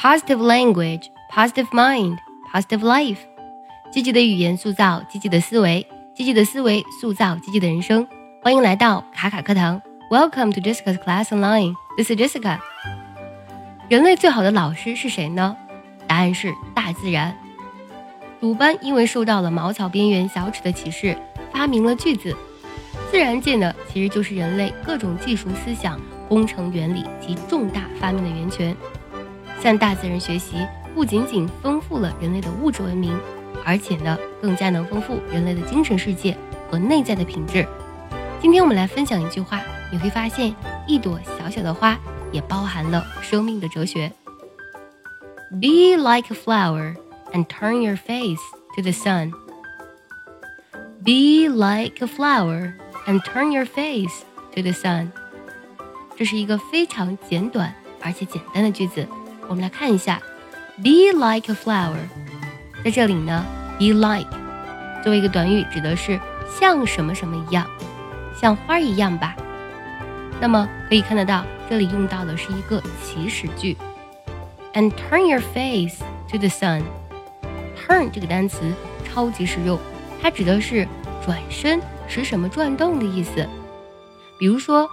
positive language, positive mind, positive life。积极的语言塑造积极的思维，积极的思维塑造积极的人生。欢迎来到卡卡课堂，Welcome to Jessica's Class Online。This is Jessica。人类最好的老师是谁呢？答案是大自然。鲁班因为受到了茅草边缘小尺的启示，发明了锯子。自然界呢，其实就是人类各种技术思想、工程原理及重大发明的源泉。向大自然学习，不仅仅丰富了人类的物质文明，而且呢，更加能丰富人类的精神世界和内在的品质。今天我们来分享一句话，你会发现，一朵小小的花也包含了生命的哲学。Be like a flower and turn your face to the sun. Be like a flower and turn your face to the sun. 这是一个非常简短而且简单的句子。我们来看一下，be like a flower，在这里呢，be like 作为一个短语，指的是像什么什么一样，像花一样吧。那么可以看得到，这里用到的是一个祈使句，and turn your face to the sun。turn 这个单词超级实用，它指的是转身使什么转动的意思。比如说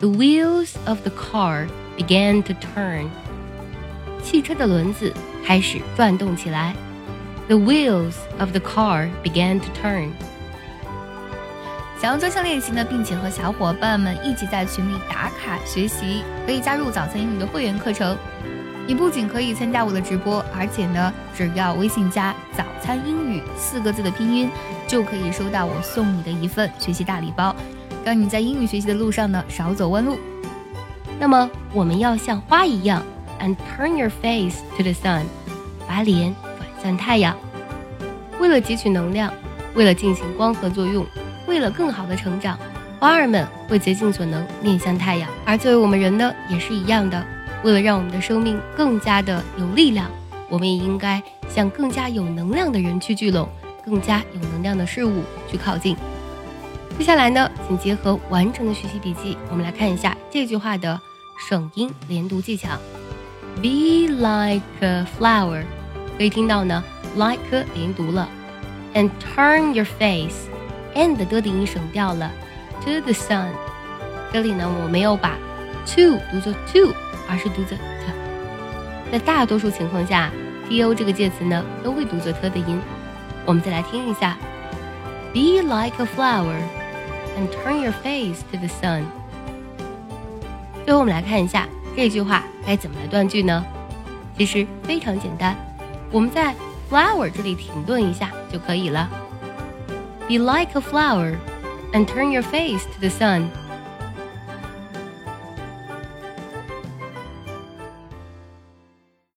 ，the wheels of the car began to turn。汽车的轮子开始转动起来。The wheels of the car began to turn。想要专项练习呢，并且和小伙伴们一起在群里打卡学习，可以加入早餐英语的会员课程。你不仅可以参加我的直播，而且呢，只要微信加“早餐英语”四个字的拼音，就可以收到我送你的一份学习大礼包，让你在英语学习的路上呢少走弯路。那么，我们要像花一样。And turn your face to the sun，把脸转向太阳。为了汲取能量，为了进行光合作用，为了更好的成长，花儿们会竭尽所能面向太阳。而作为我们人呢，也是一样的。为了让我们的生命更加的有力量，我们也应该向更加有能量的人去聚拢，更加有能量的事物去靠近。接下来呢，请结合完整的学习笔记，我们来看一下这句话的省音连读技巧。Be like a flower，可以听到呢，like 连读了，and turn your face，and 的的音省掉了，to the sun。这里呢，我没有把 to 读作 to，而是读作 t。在大多数情况下，to 这个介词呢，都会读作 t 的音。我们再来听一下，Be like a flower，and turn your face to the sun。最后我们来看一下。这句话该怎么来断句呢？其实非常简单，我们在 flower 这里停顿一下就可以了。Be like a flower and turn your face to the sun.